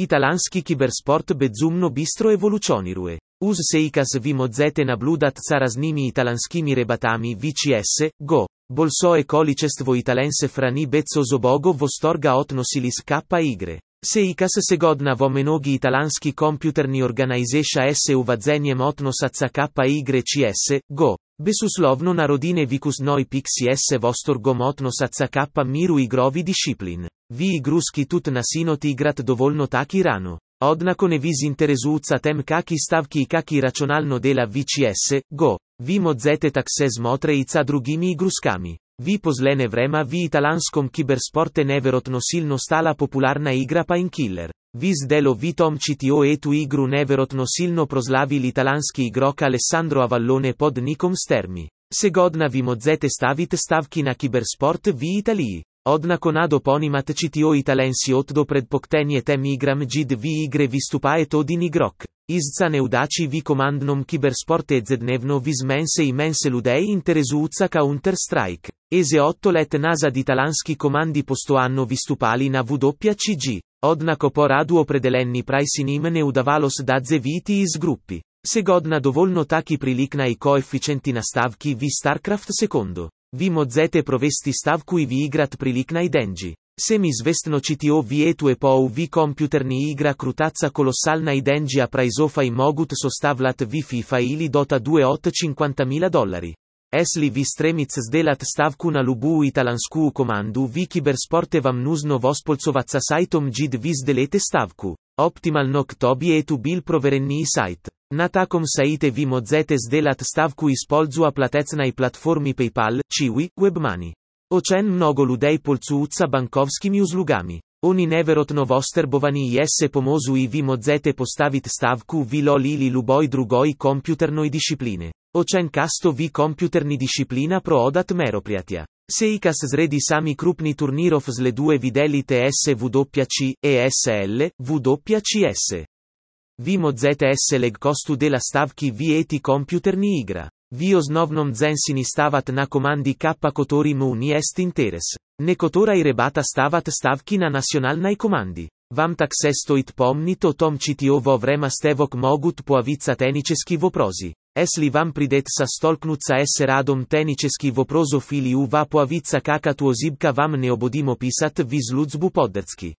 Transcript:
Italanski kibersport bezumno bistro ewolucionirue. Uz seikas vi mozete nabludat caraznimi italanskimi rebatami VCS, go. Bolso e količestvo italense frani bezzo zobogo vostorga otnosilis KY. Seikas segodna vomenogi italanski computerni organizesha s uvadzenjem otnosaca KYCS, go. Besuslovno narodine vikus noi pixi s vostorgom otnosaca K miru igrovi disciplin. Vi igruski tut nasinot igrat dovoljno taki rano. Odnako ne viz interesuca tem kaki stavki i kaki računalno dela VCS, go. Vi modzete takse zmotre ica drugimi igruskami. Vi pozlene vrema vi italanskom kibersporte neverotno silno stala popularna igra pa in killer. Vis delo vitom cto etu igru neverotno silno prozlavi l'italanski igrok Alessandro Avallone pod nikom stermi. Segodna vi modzete stavit stavki na kibersport vi Italiji. Odnako nad oponimat cto italensi otdo pred poktenje tem igram gid vi igre vistupaet odin igrok. Izca neudaci vi komandnom kibersport dnevno viz mense i mense ludei interesuca counter strike. Ese 8 let nasa di talanski komandi postoanno vistupali na WCG. Odnako po radu opredelenni prajsinim ne udavalos dadze viti iz gruppi. Segodna dovoljno taki prilikna i koeficienti nastavki vi StarCraft secondo. Vi mozzete provesti stavku i vi igrat prilikna i dengi. Semi zvestno cto vietu e po vi computerni igra krutazza kolossalna i dengi a praisofa i mogut sostavlat vi FIFA ili dota 2,850.000 dollari. Esli vi stremic zdelat stavku na lubu italansku komandu vi kibersporte vam nuzno vospolcovaca sajtom gid vi zdelete stavku. Optimalno kto bi etu bil proverenni sajt. Na takom sajte vi modzete zdelat stavku ispoldzua platecnaj platformi PayPal, Chiwi, Webmoney. Očen mnogo ludej polcuca bankovskimi uzlugami. Oni neverotno vosterbovani jesse pomozu i vi modzete postavit stavku vi lol ili luboj drugoj kompjuternoj discipline. Očen kasto vi kompjuterni disciplina pro odat meroprijatja. Seikas zredi sami krupni turnirov zleduje videli TSWC, ESL, WCS. Vi modzete s leg kostu dela stavki vi eti kompjuterni igra. Vi osnovnom zensini stavat na komandi K kotori mu ni est interes. Nekotora i rebata stavat stavki na nacionalnaj komandi. Vam tak se stojit pomnito tom čitio vo vrema stevok mogut poavica teničeski voprozi. Esli vam pridet sa stolknuca s radom teničeski voprozo fili u va poavica kakatu ozibka vam ne obodimo pisat vi zludzbu poddecki.